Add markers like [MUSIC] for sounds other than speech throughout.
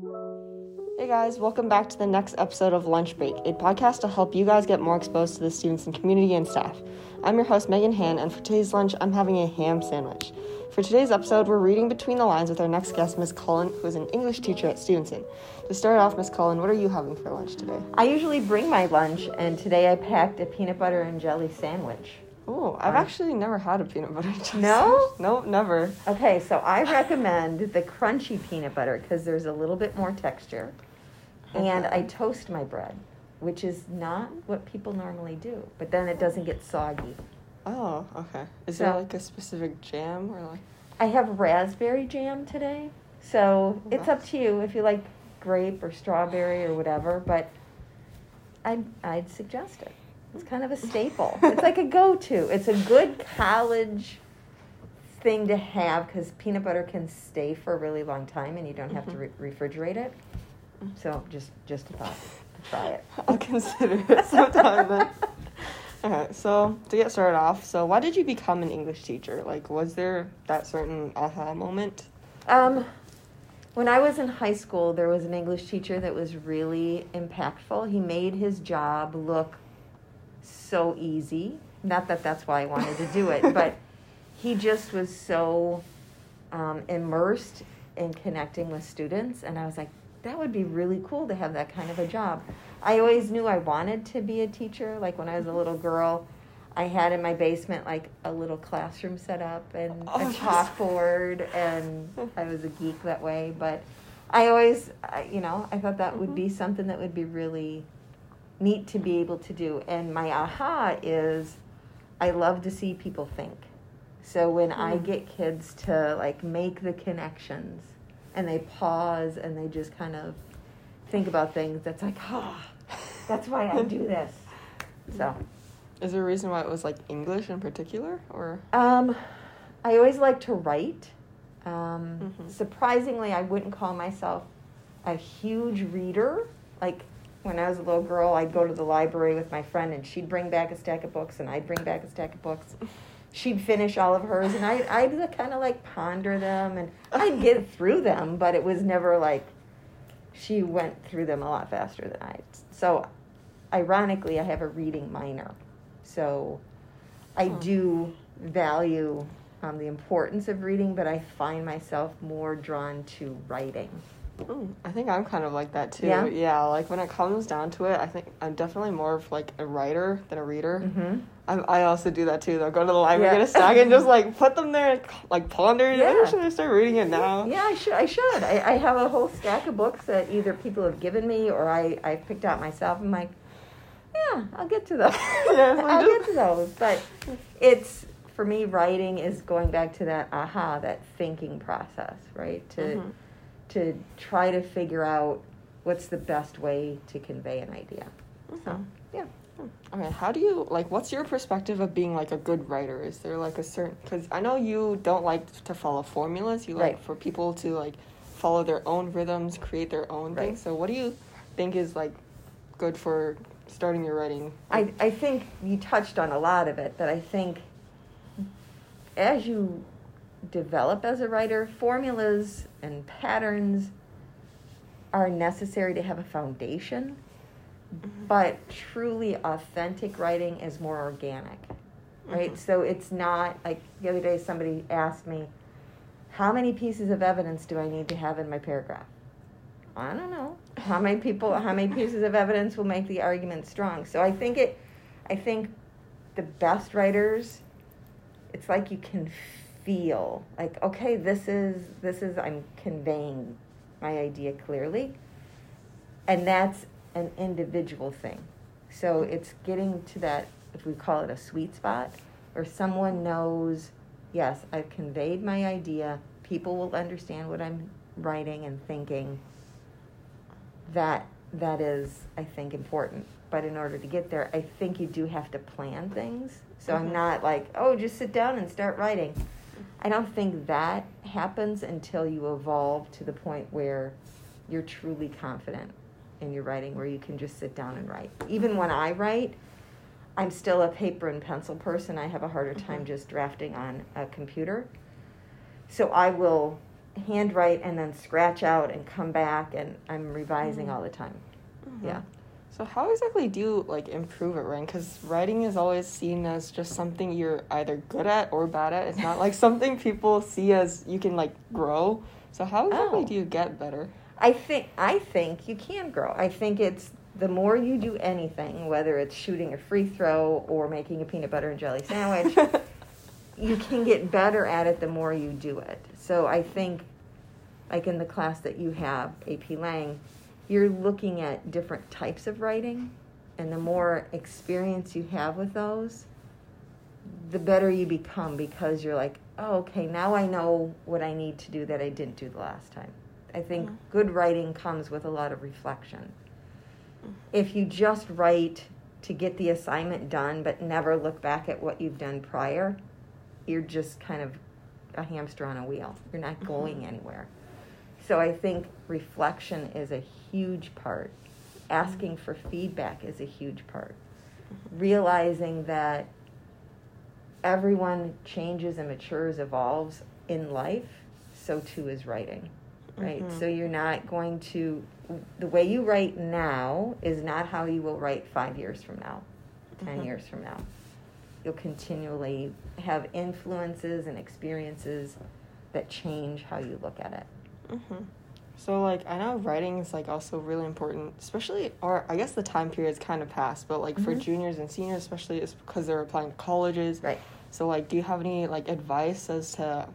Hey guys, welcome back to the next episode of Lunch Break, a podcast to help you guys get more exposed to the students and community and staff. I'm your host, Megan Han, and for today's lunch, I'm having a ham sandwich. For today's episode, we're reading between the lines with our next guest, Ms. Cullen, who is an English teacher at Stevenson. To start off, Ms. Cullen, what are you having for lunch today? I usually bring my lunch, and today I packed a peanut butter and jelly sandwich. Oh, I've actually never had a peanut butter [LAUGHS] jelly No? sandwich. No, never. Okay, so I recommend the crunchy peanut butter because there's a little bit more texture. And I toast my bread, which is not what people normally do, but then it doesn't get soggy. Oh, okay. Is there like a specific jam or like? I have raspberry jam today, so oh, it's up to you if you like grape or strawberry or whatever, but I'd, I'd suggest it. It's kind of a staple. it's like a go to. It's a good college thing to have because peanut butter can stay for a really long time and you don't have to re- refrigerate it. So just just a thought. Try it. [LAUGHS] I'll consider it sometime then. [LAUGHS] Okay, so to get started off, so why did you become an English teacher? Like, was there that certain aha moment? Um, when I was in high school, there was an English teacher that was really impactful. He made his job look so easy. Not that that's why I wanted to do it, but [LAUGHS] he just was so um, immersed in connecting with students. And I was like, that would be really cool to have that kind of a job. I always knew I wanted to be a teacher. Like when I was a little [LAUGHS] girl, I had in my basement like a little classroom set up and Oh, a chalkboard, and [LAUGHS] I was a geek that way. But I always, I- you know, I thought that would be something that would be really neat to be able to do. And my aha is I love to see people think. So when I Hmm. get kids to like make the connections and they pause and they just kind of think about things, that's like, oh, that's why I do [LAUGHS] this. So, Is there a reason why it was like English in particular, or? um, I always like to write. Um, Mhm. Surprisingly, I wouldn't call myself a huge reader. Like when I was a little girl, I'd go to the library with my friend, and she'd bring back a stack of books, and I'd bring back a stack of books. She'd finish all of hers, and I'd, I'd kind of like ponder them, and I'd get [LAUGHS] through them, but it was never like she went through them a lot faster than I. So, ironically, I have a reading minor, so I do value um, the importance of reading, but I find myself more drawn to writing. Mm, I think I'm kind of like that too. Yeah? yeah. like when it comes down to it, I think I'm definitely more of like a writer than a reader. Mm-hmm. I, I also do that too. Though, go to the library, Yeah. get a stack, and just [LAUGHS] like put them there, and, like ponder. Yeah. Yeah. Should I start reading it now? Yeah, I should. I should. I, I have a whole stack of books that either people have given me or I I picked out myself. I'm like, yeah, I'll get to those. [LAUGHS] Yeah, like [LAUGHS] I'll just- get to those. But it's for me, writing is going back to that aha, that thinking process, right? To Mhm. To try to figure out what's the best way to convey an idea. So Mhm. yeah. Okay, how do you like? What's your perspective of being like a good writer? Is there like a certain? Because I know you don't like to follow formulas. You like Right. for people to like follow their own rhythms, create their own Right. things. So, what do you think is like good for starting your writing? I, I think you touched on a lot of it, but I think as you develop as a writer, formulas and patterns are necessary to have a foundation, but truly authentic writing is more organic, right? Mhm. So it's not like the other day somebody asked me, How many pieces of evidence do I need to have in my paragraph? I don't know. How many people, how many pieces of evidence will make the argument strong? So I think it, I think the best writers, it's like you can feel like, okay, this is, this is, I'm conveying my idea clearly. And that's an individual thing. So it's getting to that, if we call it a sweet spot, where someone knows, yes, I've conveyed my idea, people will understand what I'm writing and thinking. That that is, I think, important. But in order to get there, I think you do have to plan things. So I'm Mhm. not like, oh, just sit down and start writing. I don't think that happens until you evolve to the point where you're truly confident in your writing, where you can just sit down and write. Even when I write, I'm still a paper and pencil person. I have a harder time Mhm. just drafting on a computer. So I will handwrite and then scratch out and come back and I'm revising Mhm. all the time. Mhm. Yeah. So how exactly do you like improve at writing? Because writing is always seen as just something you're either good at or bad at. It's not like [LAUGHS] something people see as you can like grow. So how exactly Oh. do you get better? I think I think you can grow. I think it's the more you do anything, whether it's shooting a free throw or making a peanut butter and jelly sandwich, [LAUGHS] you can get better at it the more you do it. So I think, like in the class that you have, AP Lang, you're looking at different types of writing, and the more experience you have with those, the better you become because you're like, oh, okay, now I know what I need to do that I didn't do the last time. I think Mhm. good writing comes with a lot of reflection. If you just write to get the assignment done but never look back at what you've done prior, you're just kind of a hamster on a wheel. You're not Mhm. going anywhere. So I think reflection is a huge part. Asking for feedback is a huge part. Realizing that everyone changes and matures, evolves in life, so too is writing. Right? Mhm. So you're not going to, the way you write now is not how you will write five years from now, 10 Mhm. years from now. You'll continually have influences and experiences that change how you look at it. Hmm So like I know writing is like also really important, especially or I guess the time period's kind of passed, but like for Mhm. juniors and seniors especially, it's because they're applying to colleges. Right. So like, do you have any like advice as to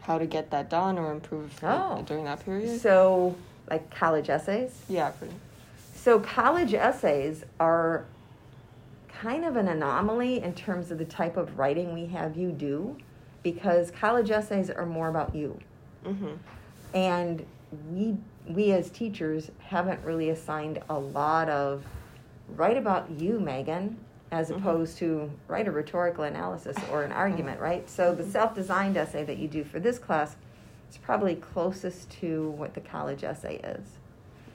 how to get that done or improve like, Oh. during that period? So, like college essays. yeah, pretty. So, college essays are kind of an anomaly in terms of the type of writing we have you do because college essays are more about you. Mm-hmm. And we we as teachers haven't really assigned a lot of write about you, Megan, as Mhm. opposed to write a rhetorical analysis or an [LAUGHS] argument, right? So the Mhm. self-designed essay that you do for this class is probably closest to what the college essay is.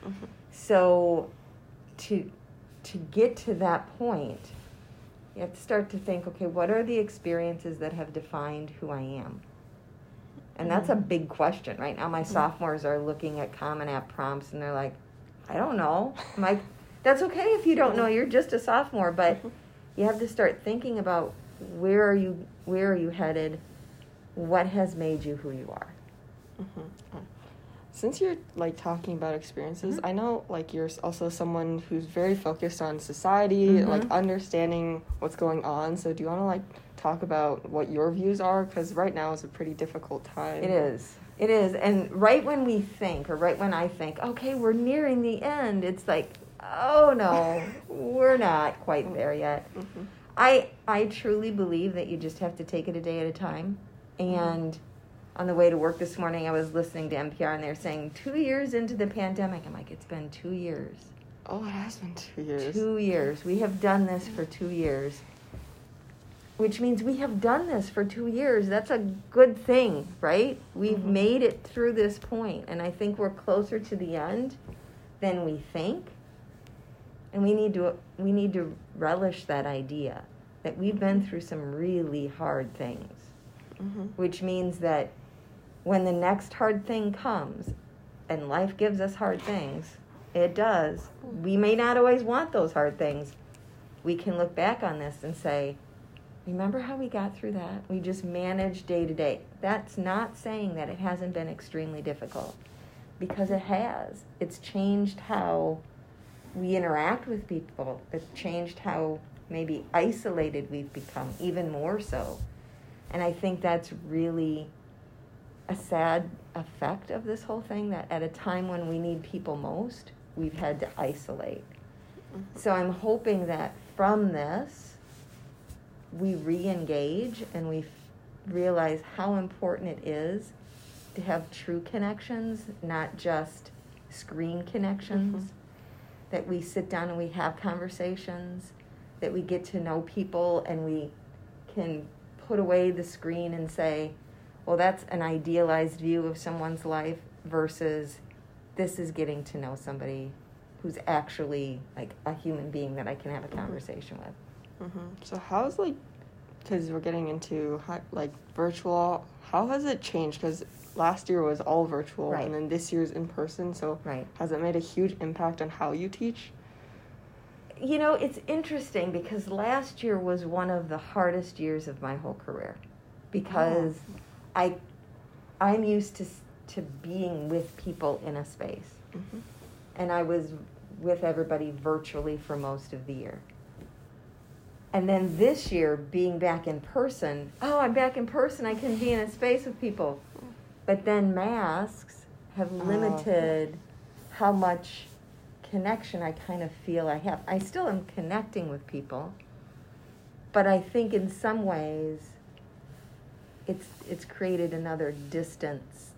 Mm-hmm. So to to get to that point, you have to start to think, okay, what are the experiences that have defined who I am? And that's a big question. Right now my Mhm. sophomores are looking at Common App prompts and they're like, I don't know. I'm like, that's okay if you don't know, you're just a sophomore, but [LAUGHS] you have to start thinking about where are you where are you headed? What has made you who you are? Mm-hmm. Since you're like talking about experiences, Mhm. I know like you're also someone who's very focused on society, Mhm. like understanding what's going on. So do you want to like talk about what your views are? Because right now is a pretty difficult time. It is. It is. And right when we think, or right when I think, okay, we're nearing the end, it's like, oh no, [LAUGHS] we're not quite there yet. Mhm. I I truly believe that you just have to take it a day at a time. And on the way to work this morning, I was listening to NPR, and they were saying two years into the pandemic. I'm like, it's been two years. Oh, it has been two years. Two years. We have done this for two years. Which means we have done this for two years. That's a good thing, right? We've Mhm. made it through this point, and I think we're closer to the end than we think. And we need to we need to relish that idea that we've been through some really hard things, Mm-hmm. which means that when the next hard thing comes, and life gives us hard things, it does. We may not always want those hard things. We can look back on this and say, Remember how we got through that? We just managed day to day. That's not saying that it hasn't been extremely difficult because it has. It's changed how we interact with people, it's changed how maybe isolated we've become, even more so. And I think that's really a sad effect of this whole thing that at a time when we need people most, we've had to isolate. Mm-hmm. So I'm hoping that from this, we re engage and we f- realize how important it is to have true connections, not just screen connections. Mhm. That we sit down and we have conversations, that we get to know people and we can put away the screen and say, well, that's an idealized view of someone's life versus this is getting to know somebody who's actually like a human being that I can have a Mhm. conversation with. Mm-hmm. So how's like, because we're getting into like virtual, how has it changed? Because last year was all virtual, Right. and then this year's in person. So Right. has it made a huge impact on how you teach? You know, it's interesting because last year was one of the hardest years of my whole career because I I'm used to to being with people in a space. hmm and I was with everybody virtually for most of the year. And then this year, being back in person, oh, I'm back in person, I can be in a space with people. But then masks have Oh. limited how much connection I kind of feel I have. I still am connecting with people, but I think in some ways it's it's created another distance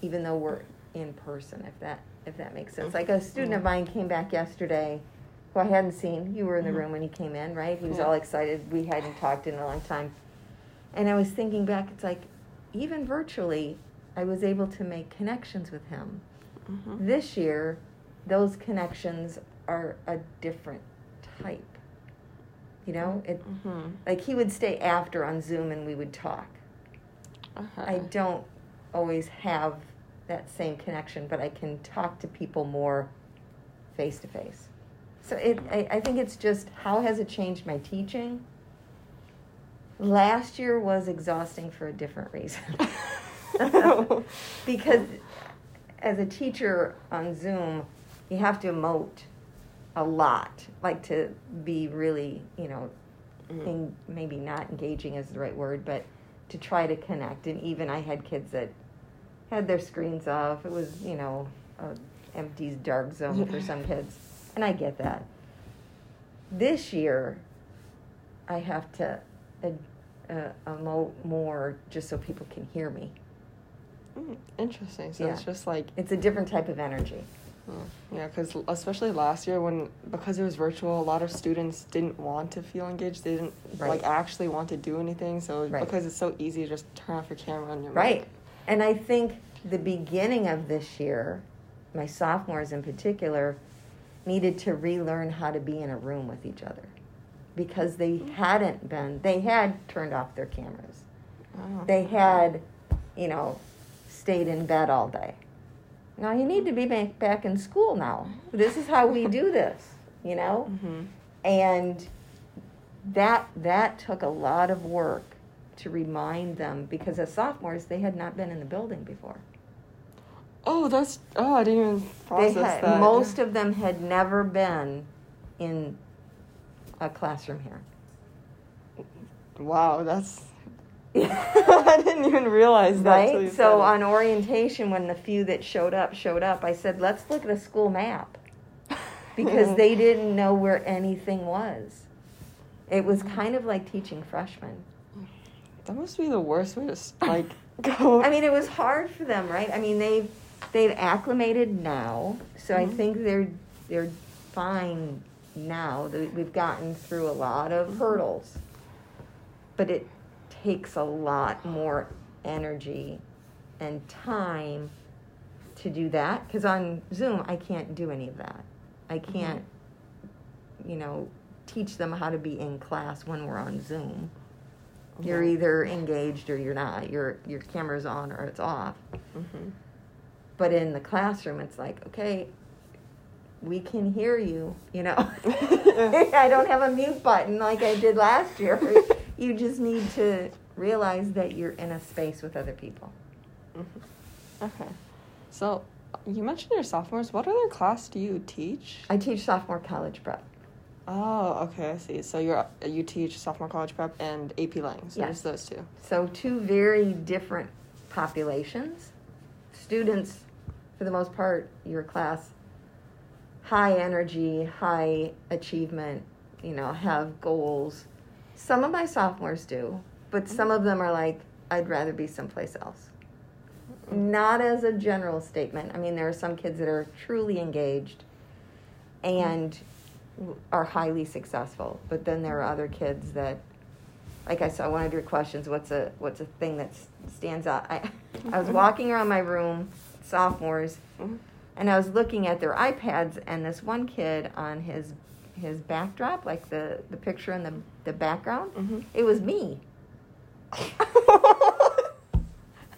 even though we're in person if that if that makes sense mm-hmm. like a student of mine came back yesterday who i hadn't seen you were in the room when he came in right? He was Yeah. all excited. We hadn't talked in a long time. And i was thinking back it's like even virtually i was able to make connections with him. Hmm this year those connections are a different type you know? It hmm like he would stay after on zoom and we would talk. Okay. I don't always have that same connection, but I can talk to people more face to face. So it, I, I think it's just how has it changed my teaching? Last year was exhausting for a different reason. [LAUGHS] [LAUGHS] because as a teacher on Zoom, you have to emote a lot, like to be really, you know, Mm. en- maybe not engaging is the right word, but to try to connect. And even I had kids that had their screens off. It was, you know, a empty dark zone for some kids, and I get that. This year, I have to uh, emote more just so people can hear me. Mm, Interesting. So Yeah. it's just like It's a different type of energy. Oh, yeah, because especially last year when because it was virtual, a lot of students didn't want to feel engaged. They didn't Right. like actually want to do anything. So Right. because it's so easy to just turn off your camera and your mic. Right. mic. And I think the beginning of this year, my sophomores in particular, needed to relearn how to be in a room with each other because they hadn't been, they had turned off their cameras. Oh. They had, you know, stayed in bed all day. Now you need to be back, back in school now. This is how we do this, you know? hmm and that that took a lot of work to remind them because as sophomores they had not been in the building before Oh, that's oh, I didn't even process they had, that. most of them had never been in a classroom here Wow, that's [LAUGHS] [LAUGHS] I didn't even realize that. right so on orientation when the few that showed up showed up i said let's look at a school map [LAUGHS] because they didn't know where anything was it was kind of like teaching freshmen that must be the worst way to like go. I mean, it was hard for them, right? I mean, they've they've acclimated now, so I Mhm. think they're they're fine now. We've gotten through a lot of hurdles, but it takes a lot more energy and time to do that because on Zoom I can't do any of that. I can't, you know, teach them how to be in class when we're on Zoom. You're either engaged or you're not. Your your camera's on or it's off. Mhm. But in the classroom, it's like, okay, we can hear you. You know, [LAUGHS] [LAUGHS] I don't have a mute button like I did last year. [LAUGHS] You just need to realize that you're in a space with other people. Mhm. Okay, so you mentioned your sophomores. What other class do you teach? I teach sophomore college prep. Oh, okay, I see. So you're you teach sophomore college prep and AP Lang. So Yes. just those two. So two very different populations. Students, for the most part, your class, high energy, high achievement, you know, have goals. Some of my sophomores do, but some of them are like, I'd rather be someplace else. Not as a general statement. I mean, there are some kids that are truly engaged and are highly successful, but then there are other kids that like I saw one of your questions, what's a what's a thing that stands out? I I was walking around my room, sophomores, Mhm. and I was looking at their iPads, and this one kid on his his backdrop, like the the picture in the the background, Mhm. it was me. [LAUGHS]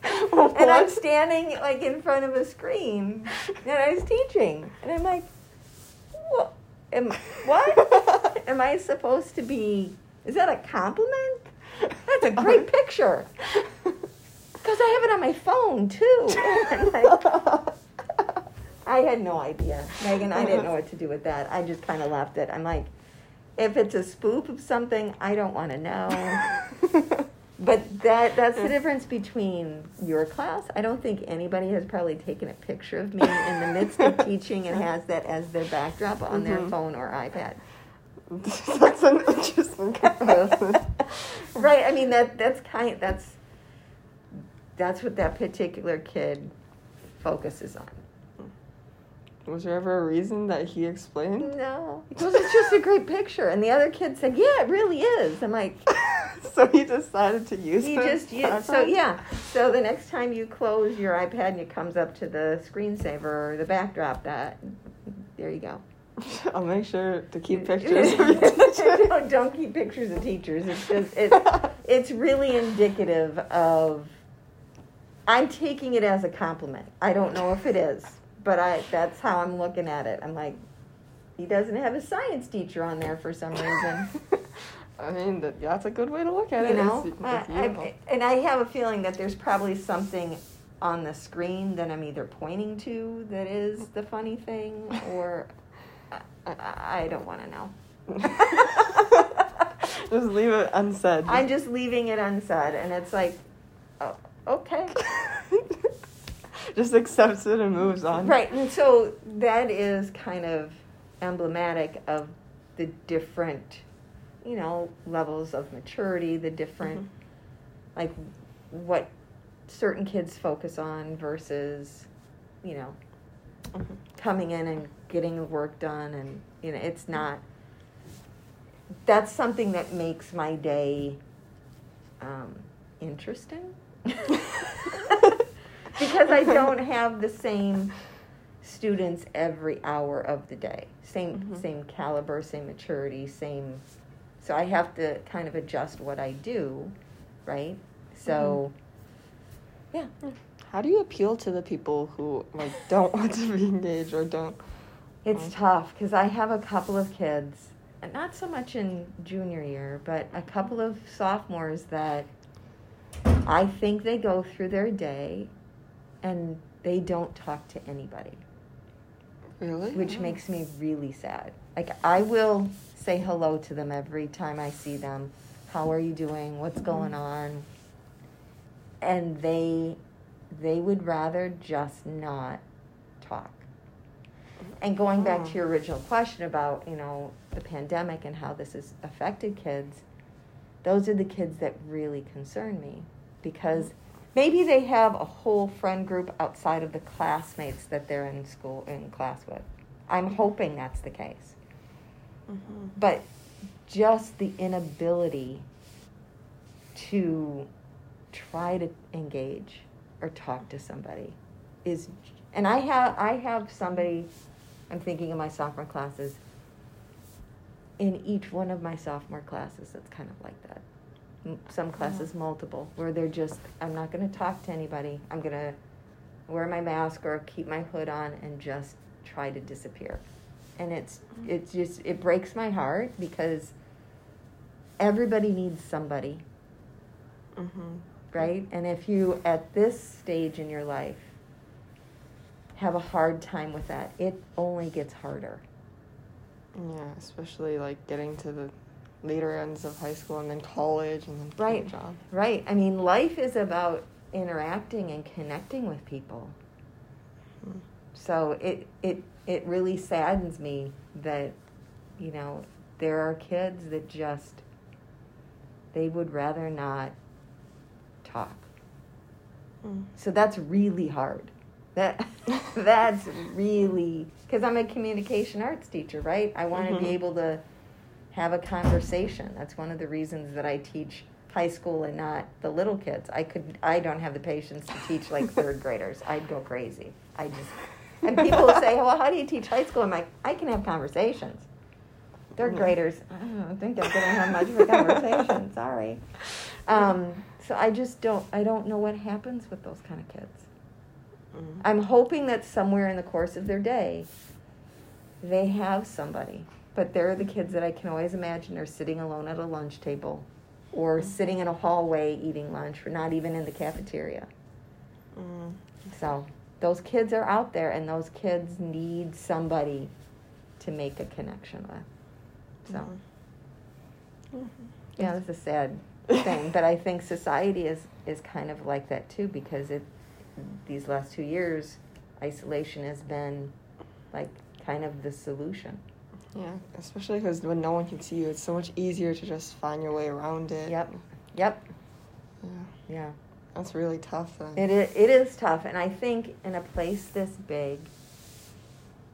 and I'm standing like in front of a screen and I was teaching. And I'm like, what? Am, what? [LAUGHS] Am I supposed to be, is that a compliment? That's a [LAUGHS] great picture. Because I have it on my phone too. [LAUGHS] [LAUGHS] Like, I had no idea, Megan. I didn't know what to do with that. I just kind of left it. I'm like, if it's a spoof of something, I don't want to know. [LAUGHS] But that that's the difference between your class. I don't think anybody has probably taken a picture of me in the midst of teaching and has that as their backdrop on their Mhm. phone or iPad. That's an interesting comparison. right. I mean that that's kind that's that's what that particular kid focuses on. Was there ever a reason that he explained? No, because it's just a great picture, and the other kid said, "Yeah, it really is." I'm like, [LAUGHS] so he decided to use he it. just yeah. So yeah. So the next time you close your iPad and it comes up to the screensaver or the backdrop, that there you go. [LAUGHS] I'll make sure to keep [LAUGHS] pictures don't, keep pictures of teachers. It's just it, it's really indicative of. I'm taking it as a compliment. I don't know if it is, but I that's how I'm looking at it. I'm like, he doesn't have a science teacher on there for some reason. [LAUGHS] I mean, that, that's a good way to look at you it. know, It's- it's. I, and I have a feeling that there's probably something on the screen that I'm either pointing to that is the funny thing, or I, don't want to know. [LAUGHS] Just leave it unsaid. I'm just leaving it unsaid, and it's like, okay. [LAUGHS] just accepts it and moves on. Right, and so that is kind of emblematic of the different, you know, levels of maturity, the different, Mhm. like, what certain kids focus on versus, you know, Mhm. coming in and getting the work done, and, you know, it's not, that's something that makes my day um, interesting. [LAUGHS] because I don't have the same students every hour of the day. Same Mhm. same caliber, same maturity, same so I have to kind of adjust what I do, right? So yeah. How do you appeal to the people who like don't want to be engaged or don't? It's tough because I have a couple of kids, and not so much in junior year, but a couple of sophomores that I think they go through their day and they don't talk to anybody, Really? which Oh. makes me really sad. Like, I will say hello to them every time I see them. How are you doing? What's mm-hmm. going on? And they they would rather just not talk. And going back to your original question about, you know, the pandemic and how this has affected kids, those are the kids that really concern me because maybe they have a whole friend group outside of the classmates that they're in school in class with. I'm hoping that's the case. Mhm. But just the inability to try to engage or talk to somebody is and I have I have somebody I'm thinking of my sophomore classes in each one of my sophomore classes that's kind of like that. Some classes multiple where they're just I'm not going to talk to anybody. I'm going to wear my mask or keep my hood on and just try to disappear. And it's it's just it breaks my heart because everybody needs somebody Mhm. right? And if you, at this stage in your life, have a hard time with that, it only gets harder. Yeah, especially like getting to the later ends of high school and then college and then Right. job. Right? I mean, life is about interacting and connecting with people. Mm. So it, it, it really saddens me that, you know, there are kids that just, they would rather not talk. Mm. So that's really hard. That [LAUGHS] that's [LAUGHS] really because I'm a communication arts teacher, right? I want to Mhm. be able to have a conversation. That's one of the reasons that I teach high school and not the little kids. I could I don't have the patience to teach like [LAUGHS] third graders. I'd go crazy. I just and people will say, "Well, how do you teach high school?" I'm like, "I can have conversations." Third Yeah. graders, I don't think they're gonna have much of a conversation, [LAUGHS] sorry. Um, so I just don't, I don't know what happens with those kind of kids. Mm. I'm hoping that somewhere in the course of their day, they have somebody. But they're the kids that I can always imagine are sitting alone at a lunch table or sitting in a hallway eating lunch or not even in the cafeteria. Mm. So those kids are out there and those kids need somebody to make a connection with. So Mhm. yeah, it's a sad thing, but I think society is is kind of like that too because it these last two years isolation has been like kind of the solution. Yeah, especially because when no one can see you, it's so much easier to just find your way around it. Yep. Yep. Yeah, Yeah. that's really tough. Then. It is, it is tough and I think in a place this big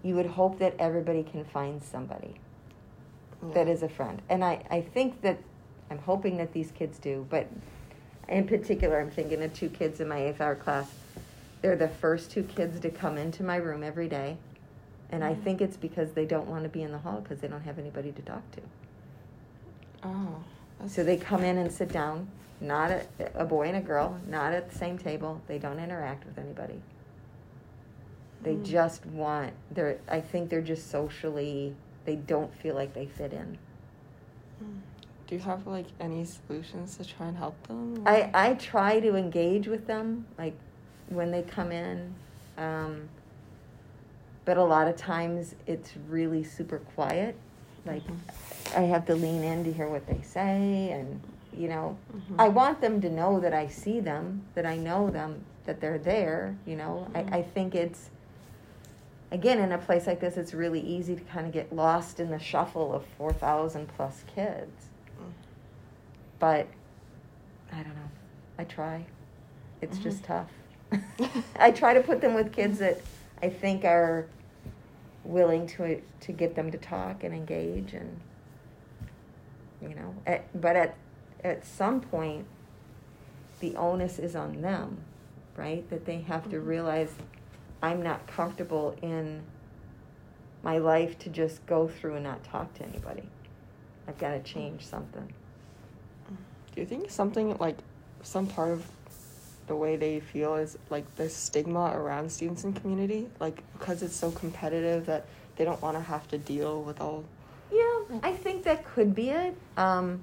you would hope that everybody can find somebody Yeah. that is a friend. And I, I think that I'm hoping that these kids do, but in particular, I'm thinking of two kids in my eighth hour class. They're the first two kids to come into my room every day. And I Mhm. think it's because they don't want to be in the hall because they don't have anybody to talk to. Oh. So they come in and sit down, not a, a boy and a girl, not at the same table. They don't interact with anybody. They Mm. just want, they're, I think they're just socially, they don't feel like they fit in. Mm. Do you have like any solutions to try and help them? I, I try to engage with them, like when they come in. Um, but a lot of times it's really super quiet. Like Mhm. I have to lean in to hear what they say, and you know, Mhm. I want them to know that I see them, that I know them, that they're there. You know, Mhm. I, I think it's again in a place like this, it's really easy to kind of get lost in the shuffle of four thousand plus kids. Mm. But I don't know. I try. It's Mhm. just tough. [LAUGHS] [LAUGHS] I try to put them with kids that I think are willing to to get them to talk and engage and you know at, but at at some point the onus is on them right? That they have to Mhm. realize i'm not comfortable in my life to just go through and not talk to anybody. I've got to change something. Do you think something like some part of the way they feel is like the stigma around students in community, like because it's so competitive that they don't want to have to deal with all. Yeah, I think that could be it. Um,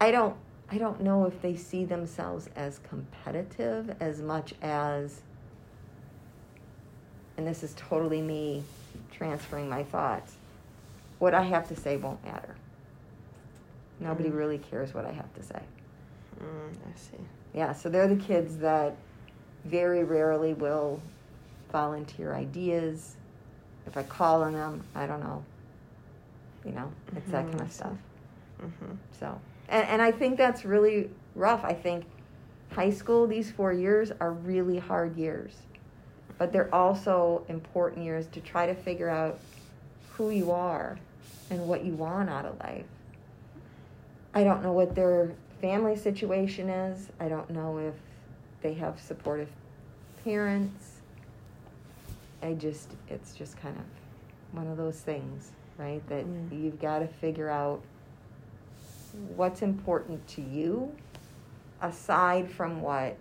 I don't. I don't know if they see themselves as competitive as much as, and this is totally me transferring my thoughts. What I have to say won't matter. Nobody Mm. really cares what I have to say. Mm, I see. Yeah, so they're the kids that very rarely will volunteer ideas. If I call on them, I don't know. You know, it's that Mhm, kind of stuff. Mm-hmm. So, and, and I think that's really rough. I think high school, these four years are really hard years, but they're also important years to try to figure out who you are and what you want out of life. I don't know what their family situation is. I don't know if they have supportive parents. I just, it's just kind of one of those things, right? That Mm. you've got to figure out what's important to you aside from what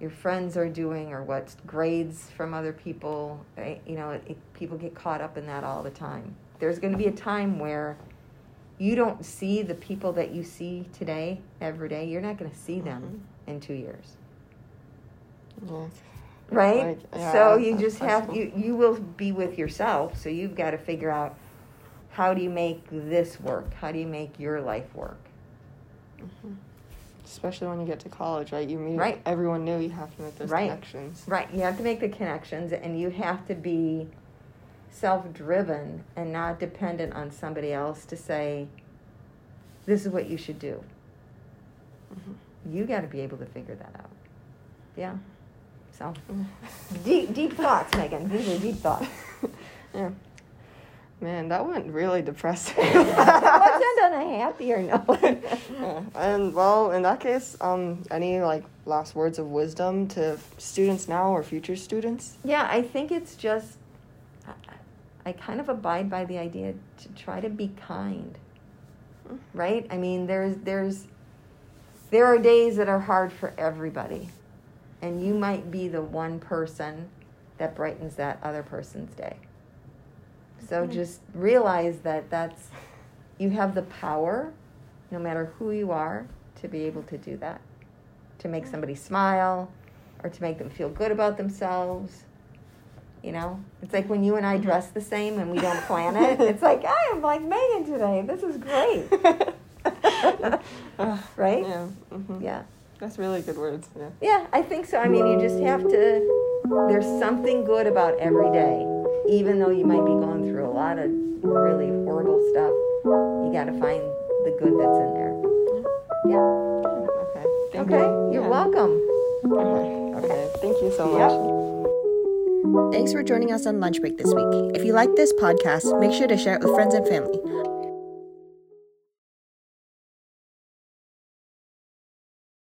your friends are doing or what grades from other people eh, you know it, it, people get caught up in that all the time there's going to be a time where you don't see the people that you see today every day you're not going to see them in two years Yeah. right Like, yeah, so you just have possible. you you will be with yourself so you've got to figure out how do you make this work how do you make your life work Mhm. Especially when you get to college, right? You meet Right. everyone new. You have to make those Right. connections. right you have to make the connections and you have to be self-driven and not dependent on somebody else to say this is what you should do Mhm. you got to be able to figure that out yeah so Mm. deep deep thoughts megan these are deep thoughts [LAUGHS] yeah. Man, that went really depressing. [LAUGHS] let's end on a happier note Yeah, [LAUGHS] And well, in that case, um, any like last words of wisdom to students now or future students? Yeah, I think it's just, I kind of abide by the idea to try to be kind. Right? I mean, there's there's there are days that are hard for everybody. And you might be the one person that brightens that other person's day. So hmm. just realize that that's you have the power no matter who you are to be able to do that. To make hmm. somebody smile or to make them feel good about themselves. You know, it's like when you and I dress the same and we don't plan it. It's like I am like Megan today. This is great. [LAUGHS] [LAUGHS] Right? Yeah. mhm. Yeah. That's really good words. Yeah. Yeah, I think so. I mean, you just have to. There's something good about every day, even though you might be going through a lot of really horrible stuff. You got to find the good that's in there. Yeah. Okay. Thank Okay. you. You're Yeah. welcome. Okay. Okay. Thank you so Yep. Thanks for joining us on Lunch Break this week. If you like this podcast, make sure to share it with friends and family.